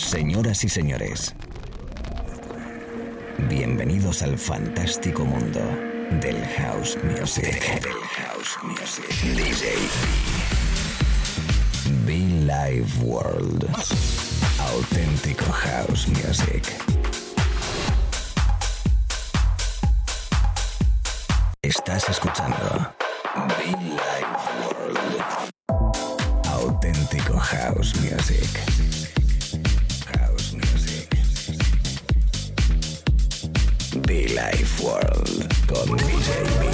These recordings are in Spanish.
Señoras y señores, bienvenidos al fantástico mundo del house music. Del house music. DJ Be Live World. Auténtico house music. Estás escuchando Be Live World. Auténtico house music. Life World con DJB.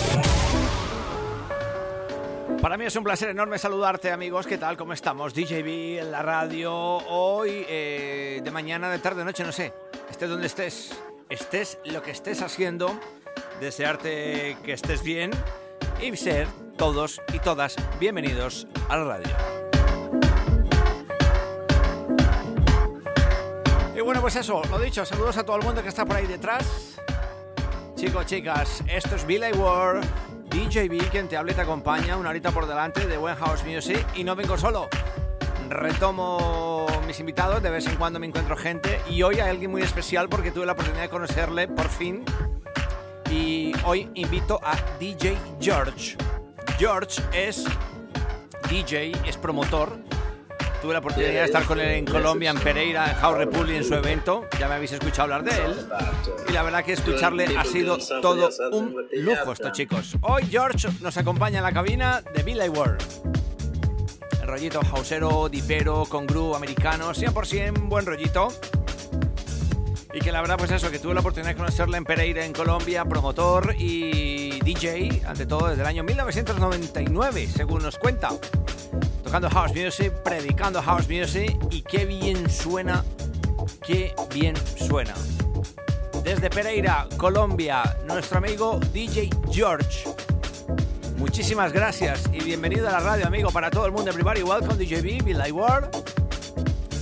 Para mí es un placer enorme saludarte, amigos. ¿Qué tal? ¿Cómo estamos? DJB en la radio. Hoy, eh, de mañana, de tarde, de noche, no sé. Estés donde estés. Estés lo que estés haciendo. Desearte que estés bien. Y ser todos y todas bienvenidos a la radio. Y bueno, pues eso, lo dicho. Saludos a todo el mundo que está por ahí detrás. Chicos, chicas, esto es Billy Ward, DJB, quien te habla y te acompaña una horita por delante de Buen House Music. Y no vengo solo, retomo mis invitados, de vez en cuando me encuentro gente. Y hoy hay alguien muy especial porque tuve la oportunidad de conocerle por fin. Y hoy invito a DJ George. George es DJ, es promotor. Tuve la oportunidad de estar con él en Colombia, en Pereira, en House Republic, en su evento. Ya me habéis escuchado hablar de él. Y la verdad que escucharle ha sido todo un lujo, estos chicos. Hoy George nos acompaña en la cabina de Billy World. Rollito hausero, dipero, con groove americano, 100% buen rollito. Y que la verdad, pues eso, que tuve la oportunidad de conocerle en Pereira, en Colombia, promotor y DJ, ante todo desde el año 1999, según nos cuenta. Tocando house music, predicando house music y qué bien suena, qué bien suena. Desde Pereira, Colombia, nuestro amigo DJ George. Muchísimas gracias y bienvenido a la radio, amigo, para todo el mundo. Everybody, welcome DJB, Be Live World.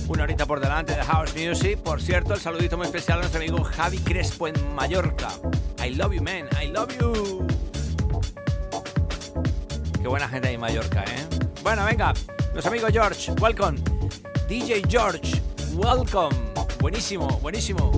Una horita por delante de House Music. Por cierto, el saludito muy especial a nuestro amigo Javi Crespo en Mallorca. I love you, man. I love you. Qué buena gente hay en Mallorca, ¿eh? Bueno, venga. Nuestro amigo George, welcome. DJ George, welcome. Buenísimo, buenísimo.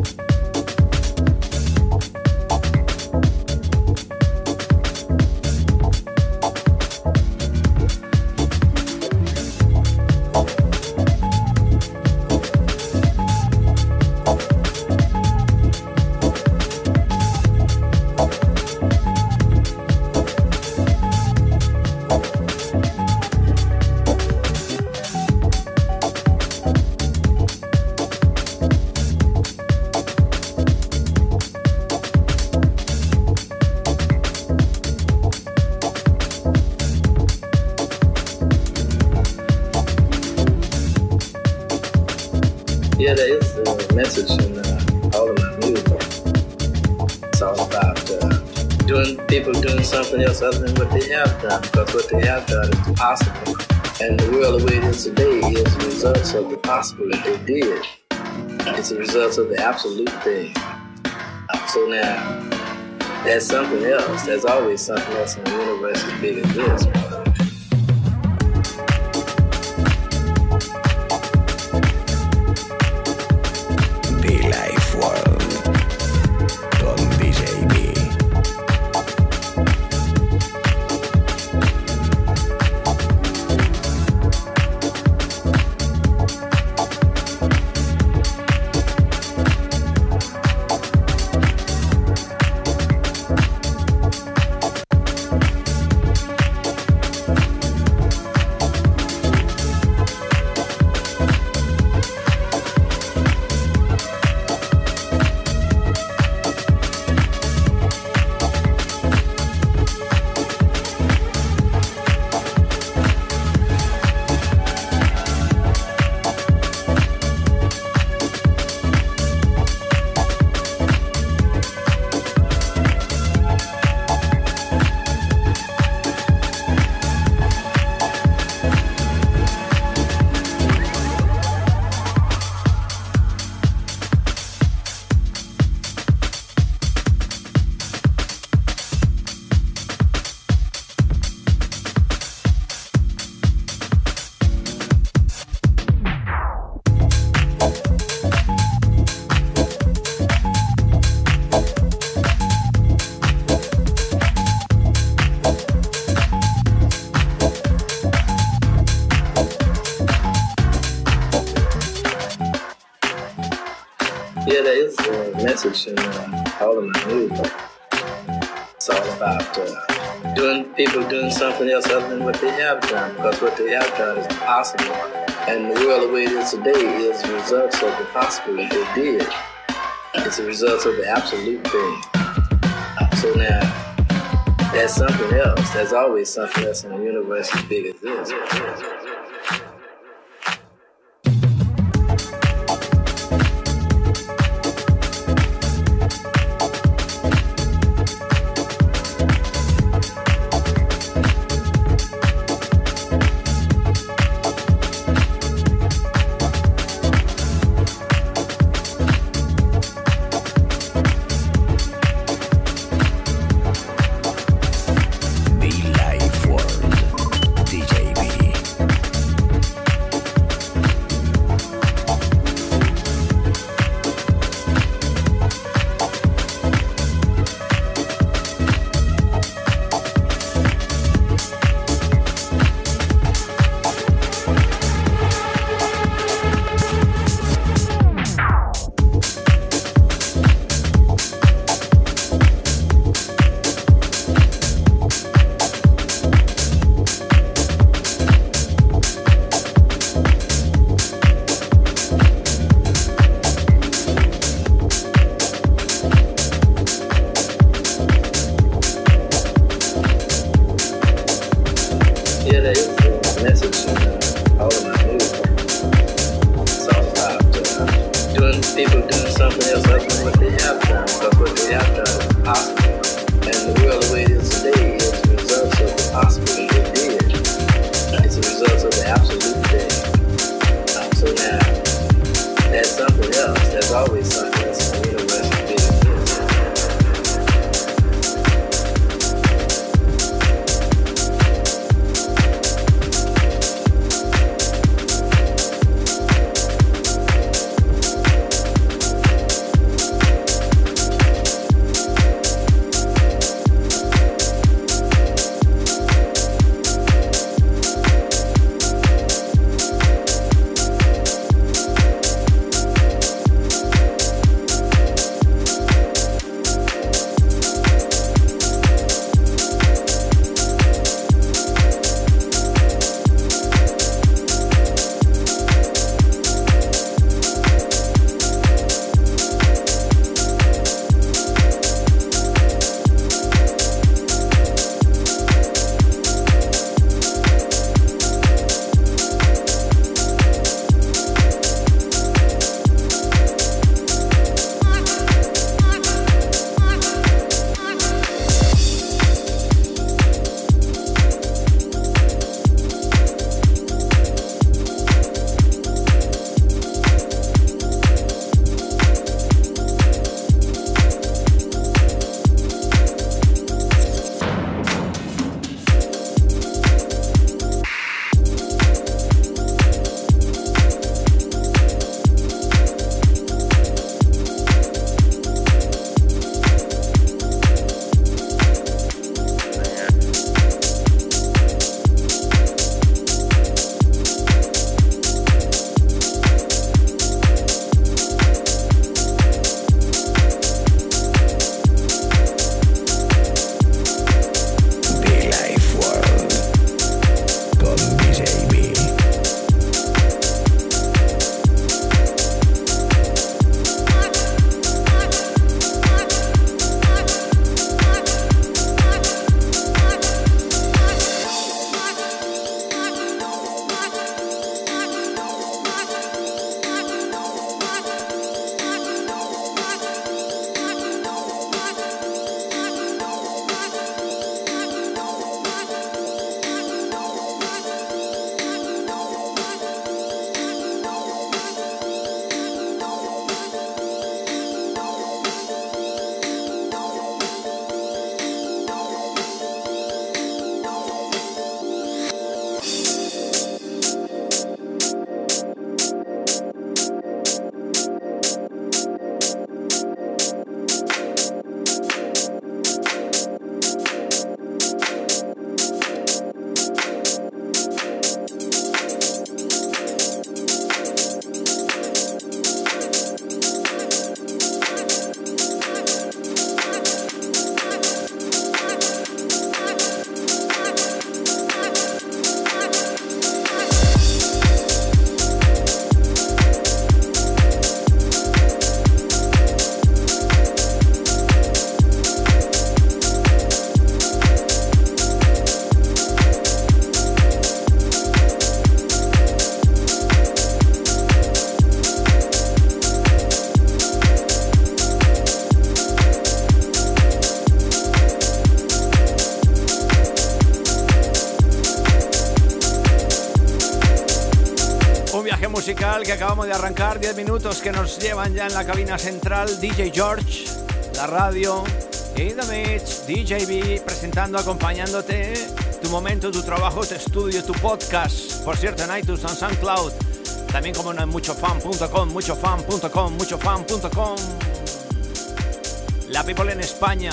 Else other than what they have done, because what they have done is possible. And the world the way it is today is a result of the possible that they did. It's a result of the absolute thing. Uh, so now, there's something else. There's always something else in the universe as big as this. Something else other than what they have done, because what they have done is possible. And the world the way it is today is the results of the possible that they did. It's the results of the absolute thing. So now, there's something else. There's always something else in the universe as big as this. Que nos llevan ya en la cabina central, DJ George, la radio, the Mix, DJB, presentando, acompañándote tu momento, tu trabajo, tu estudio, tu podcast, por cierto en iTunes, en SoundCloud, también como en muchofan.com, muchofan.com, muchofan.com. La people en España,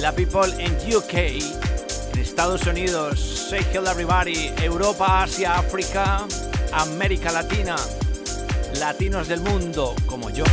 la people en UK, en Estados Unidos, say hello everybody, Europa, Asia, África, América Latina, latinos del mundo como yo.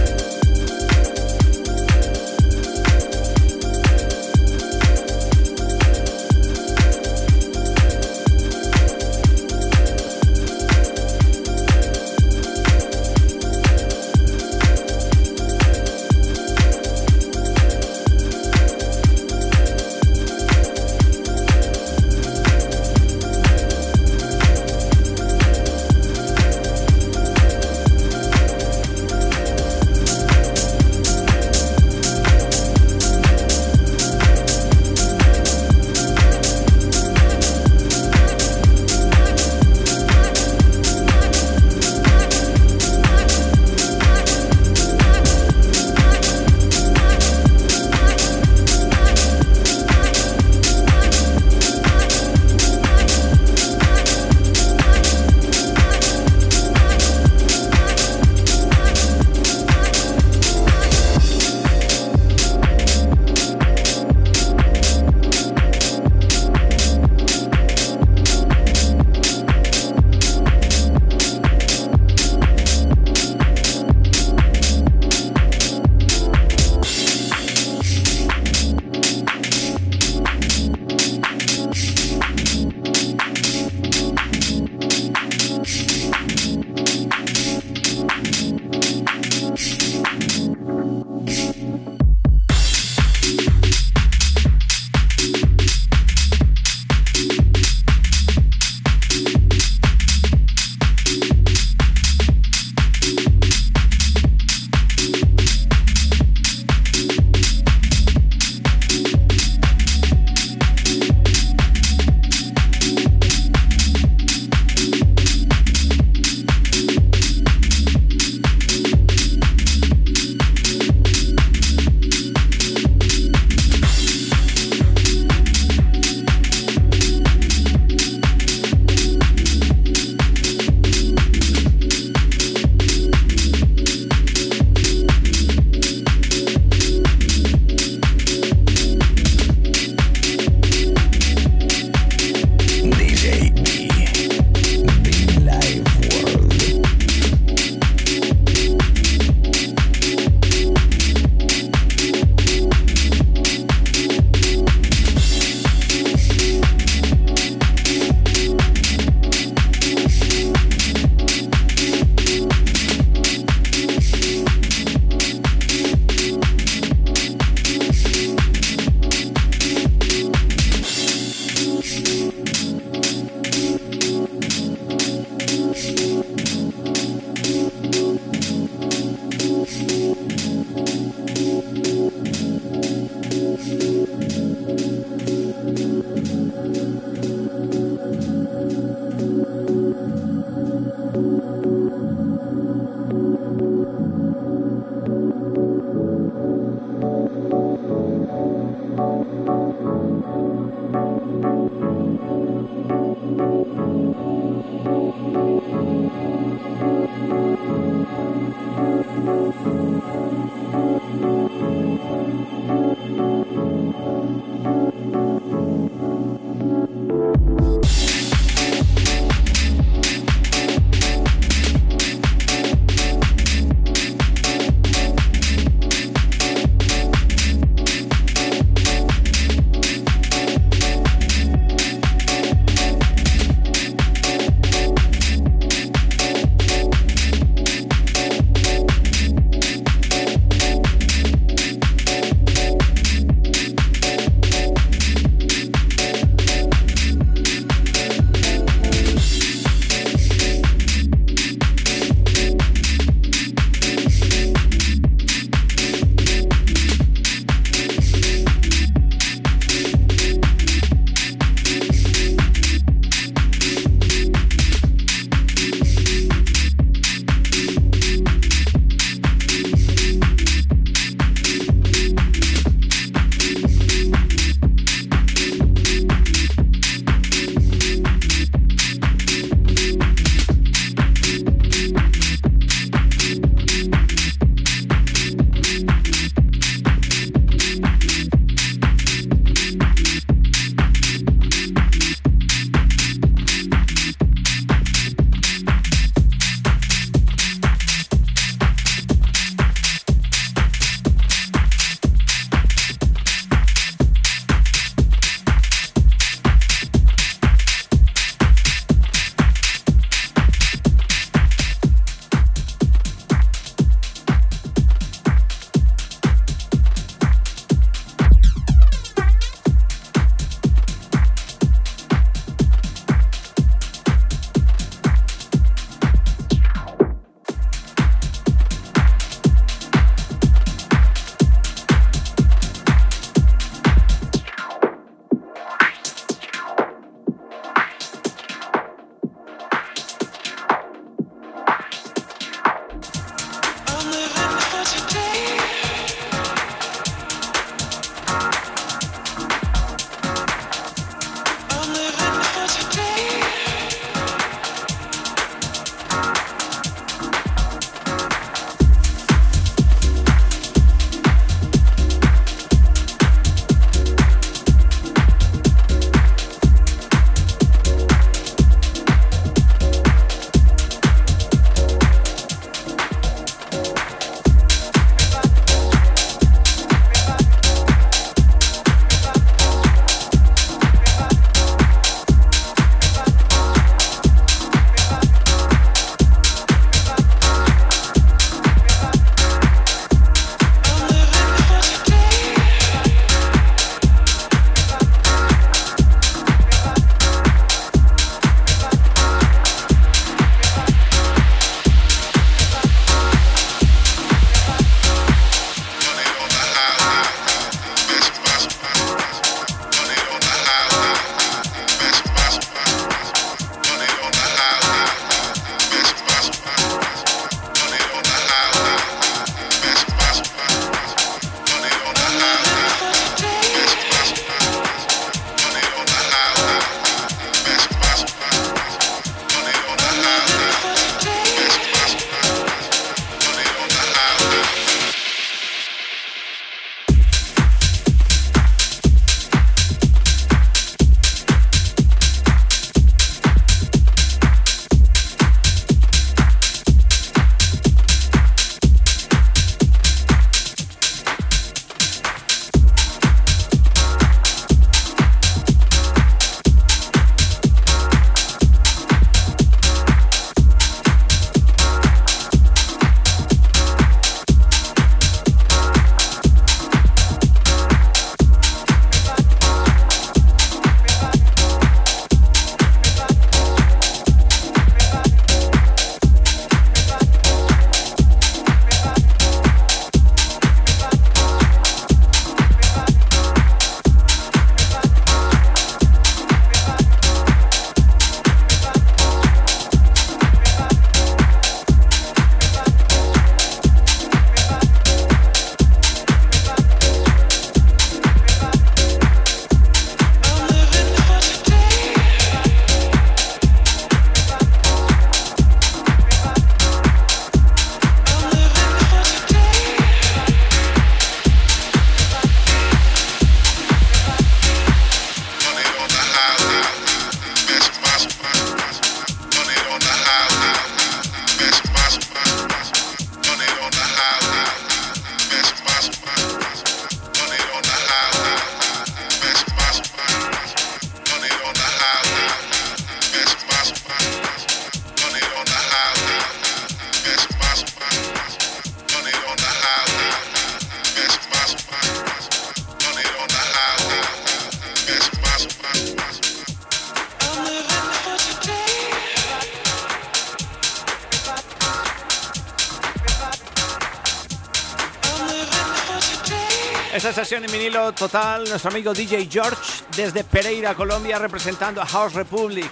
Total, nuestro amigo DJ George desde Pereira, Colombia, representando a House Republic.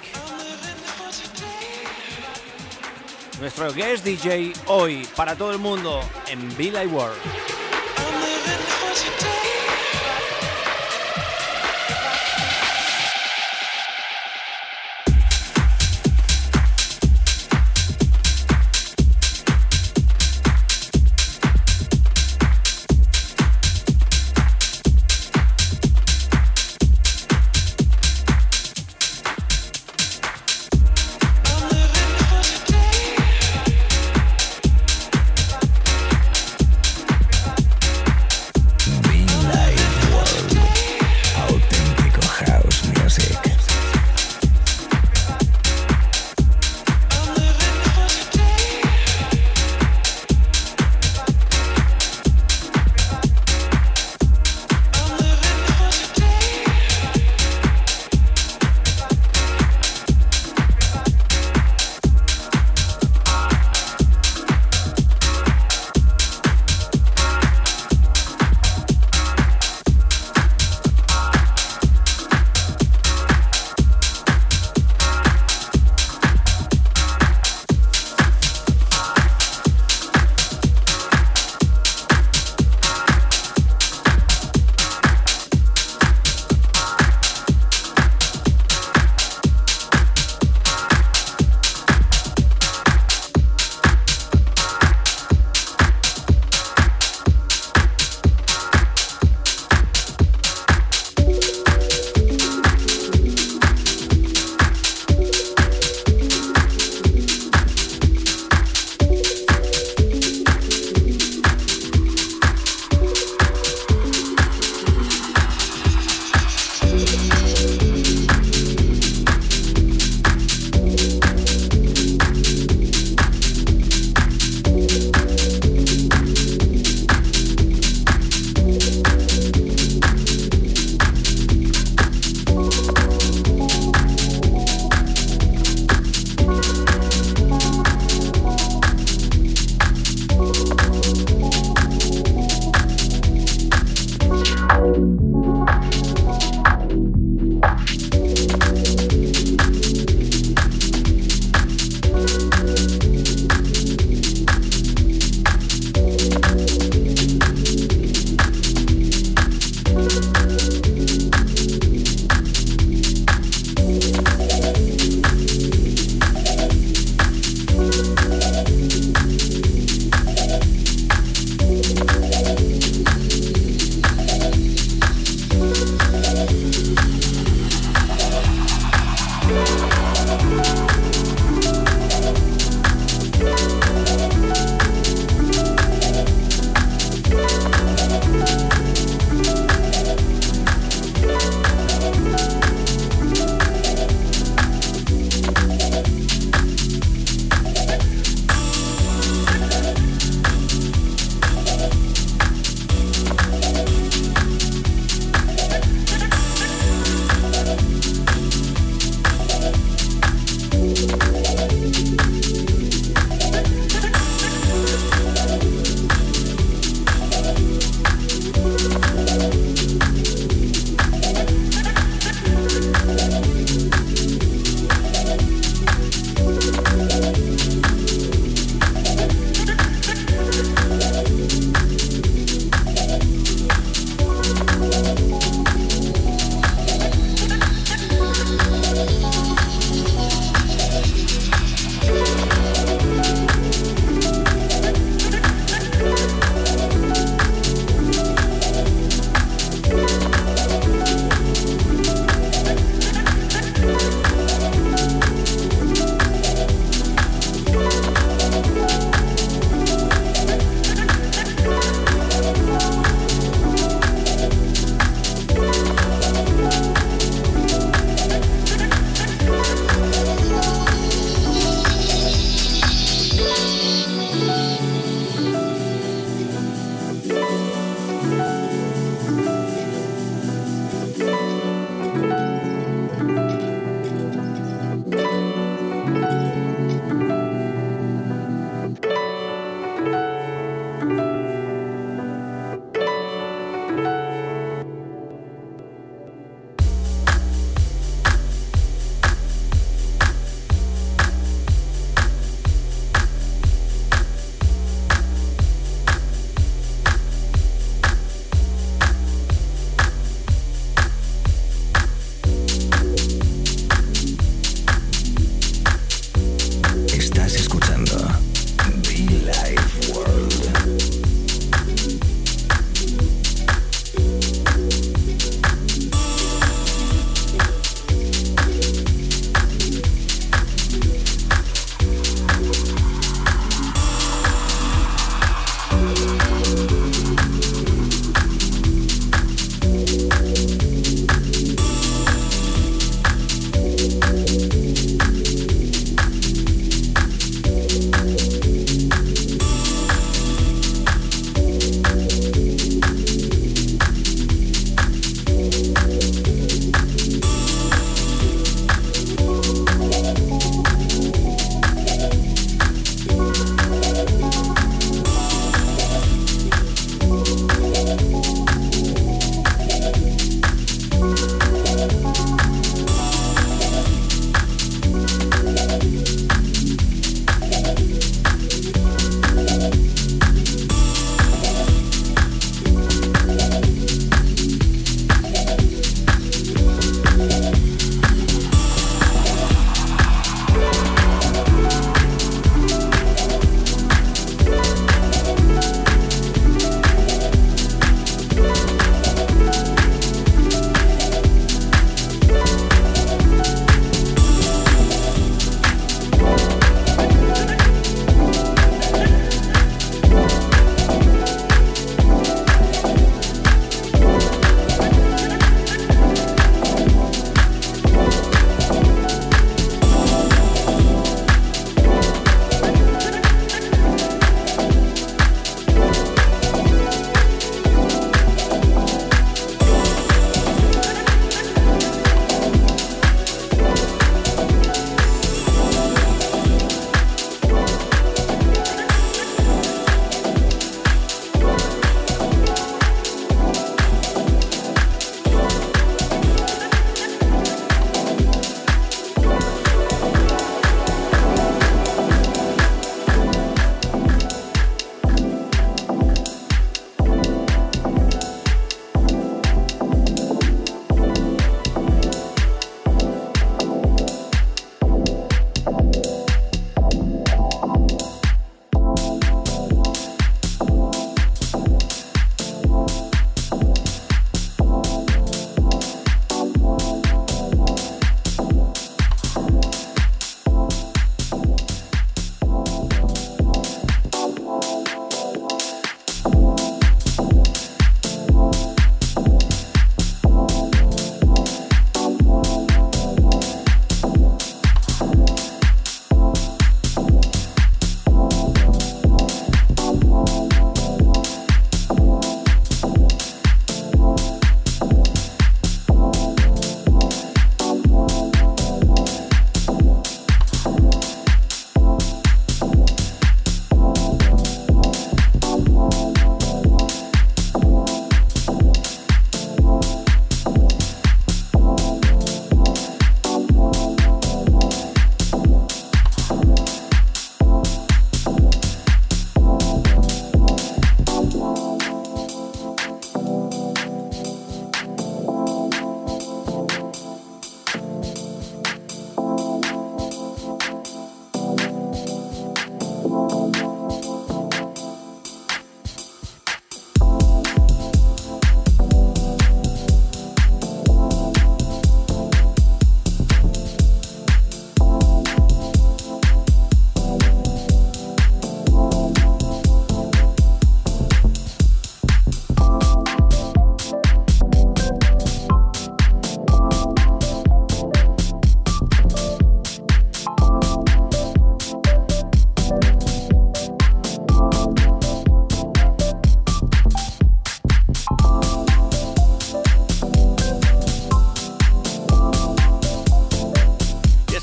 Nuestro guest DJ hoy para todo el mundo en Billy World.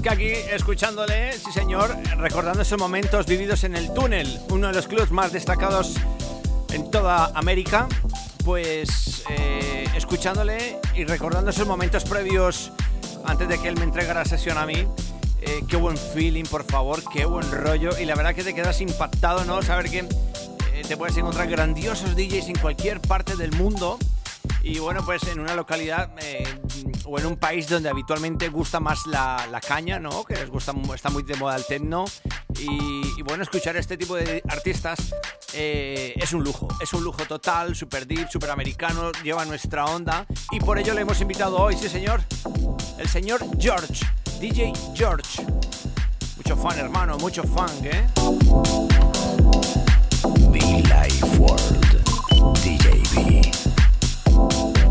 Escuchándole, sí señor, recordando esos momentos vividos en el túnel, uno de los clubs más destacados en toda América, pues eh, escuchándole y recordando esos momentos previos antes de que él me entregara la sesión a mí. Eh, qué buen feeling, por favor, qué buen rollo. Y la verdad que te quedas impactado, ¿no? Saber que eh, te puedes encontrar grandiosos DJs en cualquier parte del mundo. Y bueno, pues en una localidad o en un país donde habitualmente gusta más la, caña, ¿no? Que les gusta, está muy de moda el techno. Y, bueno, escuchar este tipo de artistas eh, es un lujo, es un lujo total, super deep, super americano, lleva nuestra onda. Y por ello le hemos invitado hoy, sí señor, el señor George, DJ George. Mucho fan, hermano, mucho fan, ¿eh? Be Life World, DJ B.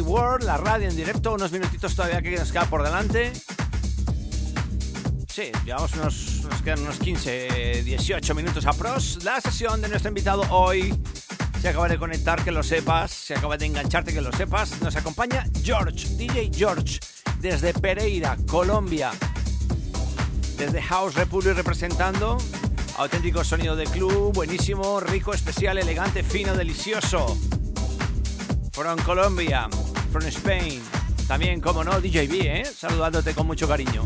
World, la radio en directo, unos minutitos todavía que nos queda por delante. Sí, llevamos unos, nos quedan unos 15, 18 minutos a pros. La sesión de nuestro invitado hoy se acaba de conectar, que lo sepas, se acaba de engancharte, que lo sepas. Nos acompaña George, DJ George, desde Pereira, Colombia. Desde House Republic representando. Auténtico sonido de club, buenísimo, rico, especial, elegante, fino, delicioso. From Colombia, from Spain. También, como no, DJB, ¿eh? Saludándote con mucho cariño.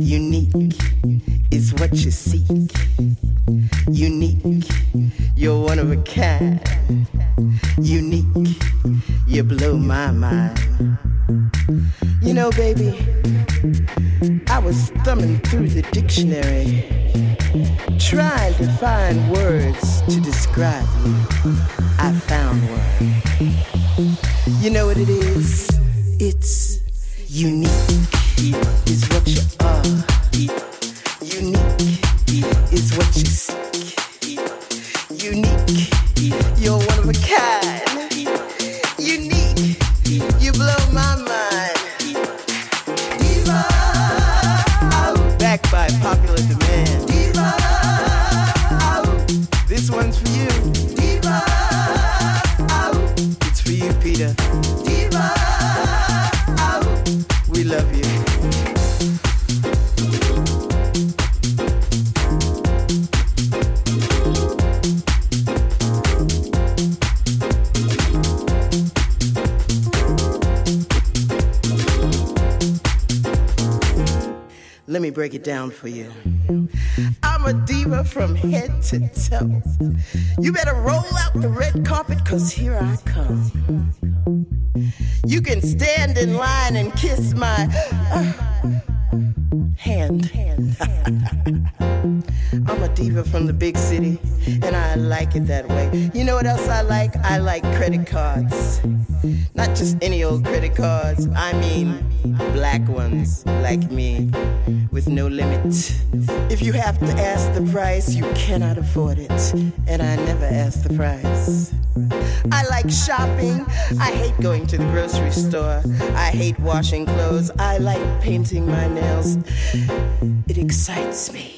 Unique is what you seek. Unique, you're one of a kind. Unique, you blow my mind. You know, baby, I was thumbing through the dictionary, trying to find words to describe you. I found one. You know what it is? It's unique, is what you are. Unique is what you seek. Unique, you're one of a kind. Break it down for you. I'm a diva from head to toe. You better roll out the red carpet, cause here I come. You can stand in line and kiss my uh, hand. I'm a diva from the big city, and I like it that way. You know what else I like? I like credit cards. Not just any old credit cards, I mean black ones like me with no limit. If you have to ask the price, you cannot afford it. And I never ask the price. I like shopping. I hate going to the grocery store. I hate washing clothes. I like painting my nails. It excites me.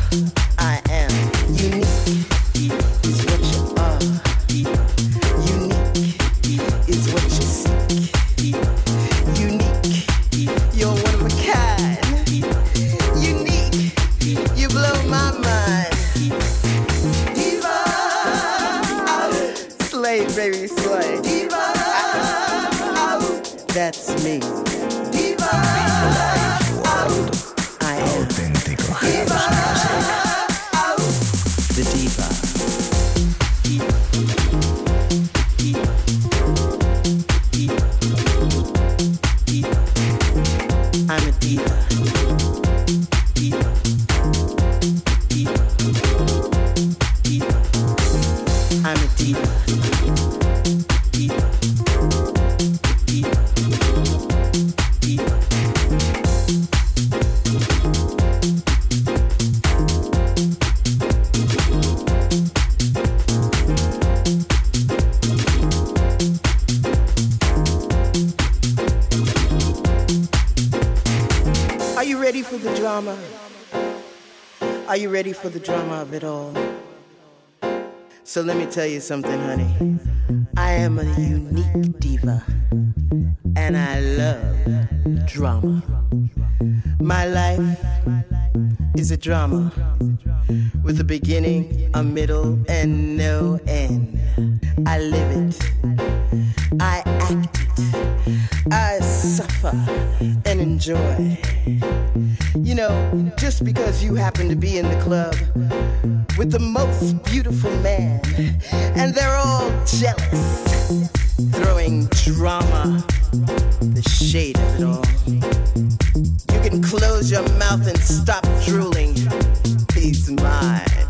for the drama of it all? So let me tell you something, honey. I am a unique diva, and I love drama. My life is a drama with a beginning, a middle, and no end. I live it. I act it. I suffer and enjoy. You know, just because you happen to be in the club with the most beautiful man, and they're all jealous, throwing drama, the shade of it all. You can close your mouth and stop drooling. He's mine.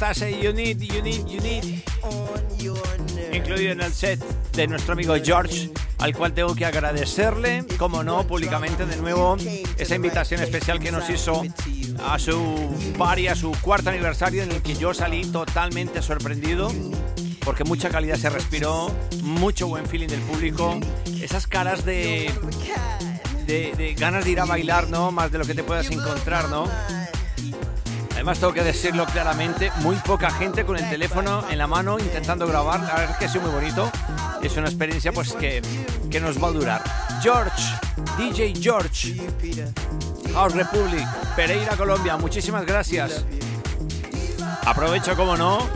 Está ese You Need, You Need, You Need, incluido en el set de nuestro amigo George, al cual tengo que agradecerle, como no, públicamente de nuevo, esa invitación especial que nos hizo a su party, a su cuarto aniversario en el que yo salí totalmente sorprendido porque mucha calidad se respiró, mucho buen feeling del público, esas caras de, de, ganas de ir a bailar, ¿no? Más de lo que te puedas encontrar, ¿no? Además tengo que decirlo claramente, muy poca gente con el teléfono en la mano intentando grabar, la verdad es que ha sido muy bonito, es una experiencia pues que, que nos va a durar. George, DJ George, House Republic, Pereira, Colombia, muchísimas gracias. Aprovecho, como no,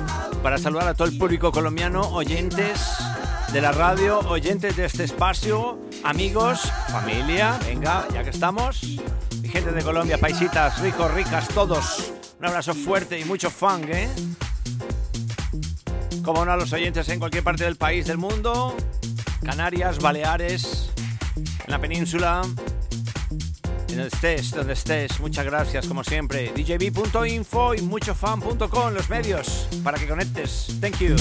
para saludar a todo el público colombiano, oyentes de la radio, oyentes de este espacio, amigos, familia, venga, ya que estamos, gente de Colombia, paisitas, ricos, ricas, todos. Un abrazo fuerte y mucho funk, ¿eh? Como no a los oyentes en cualquier parte del país del mundo, Canarias, Baleares, en la península, donde estés, donde estés. Muchas gracias, como siempre. djb.info y muchofan.com, los medios, para que conectes. Thank you.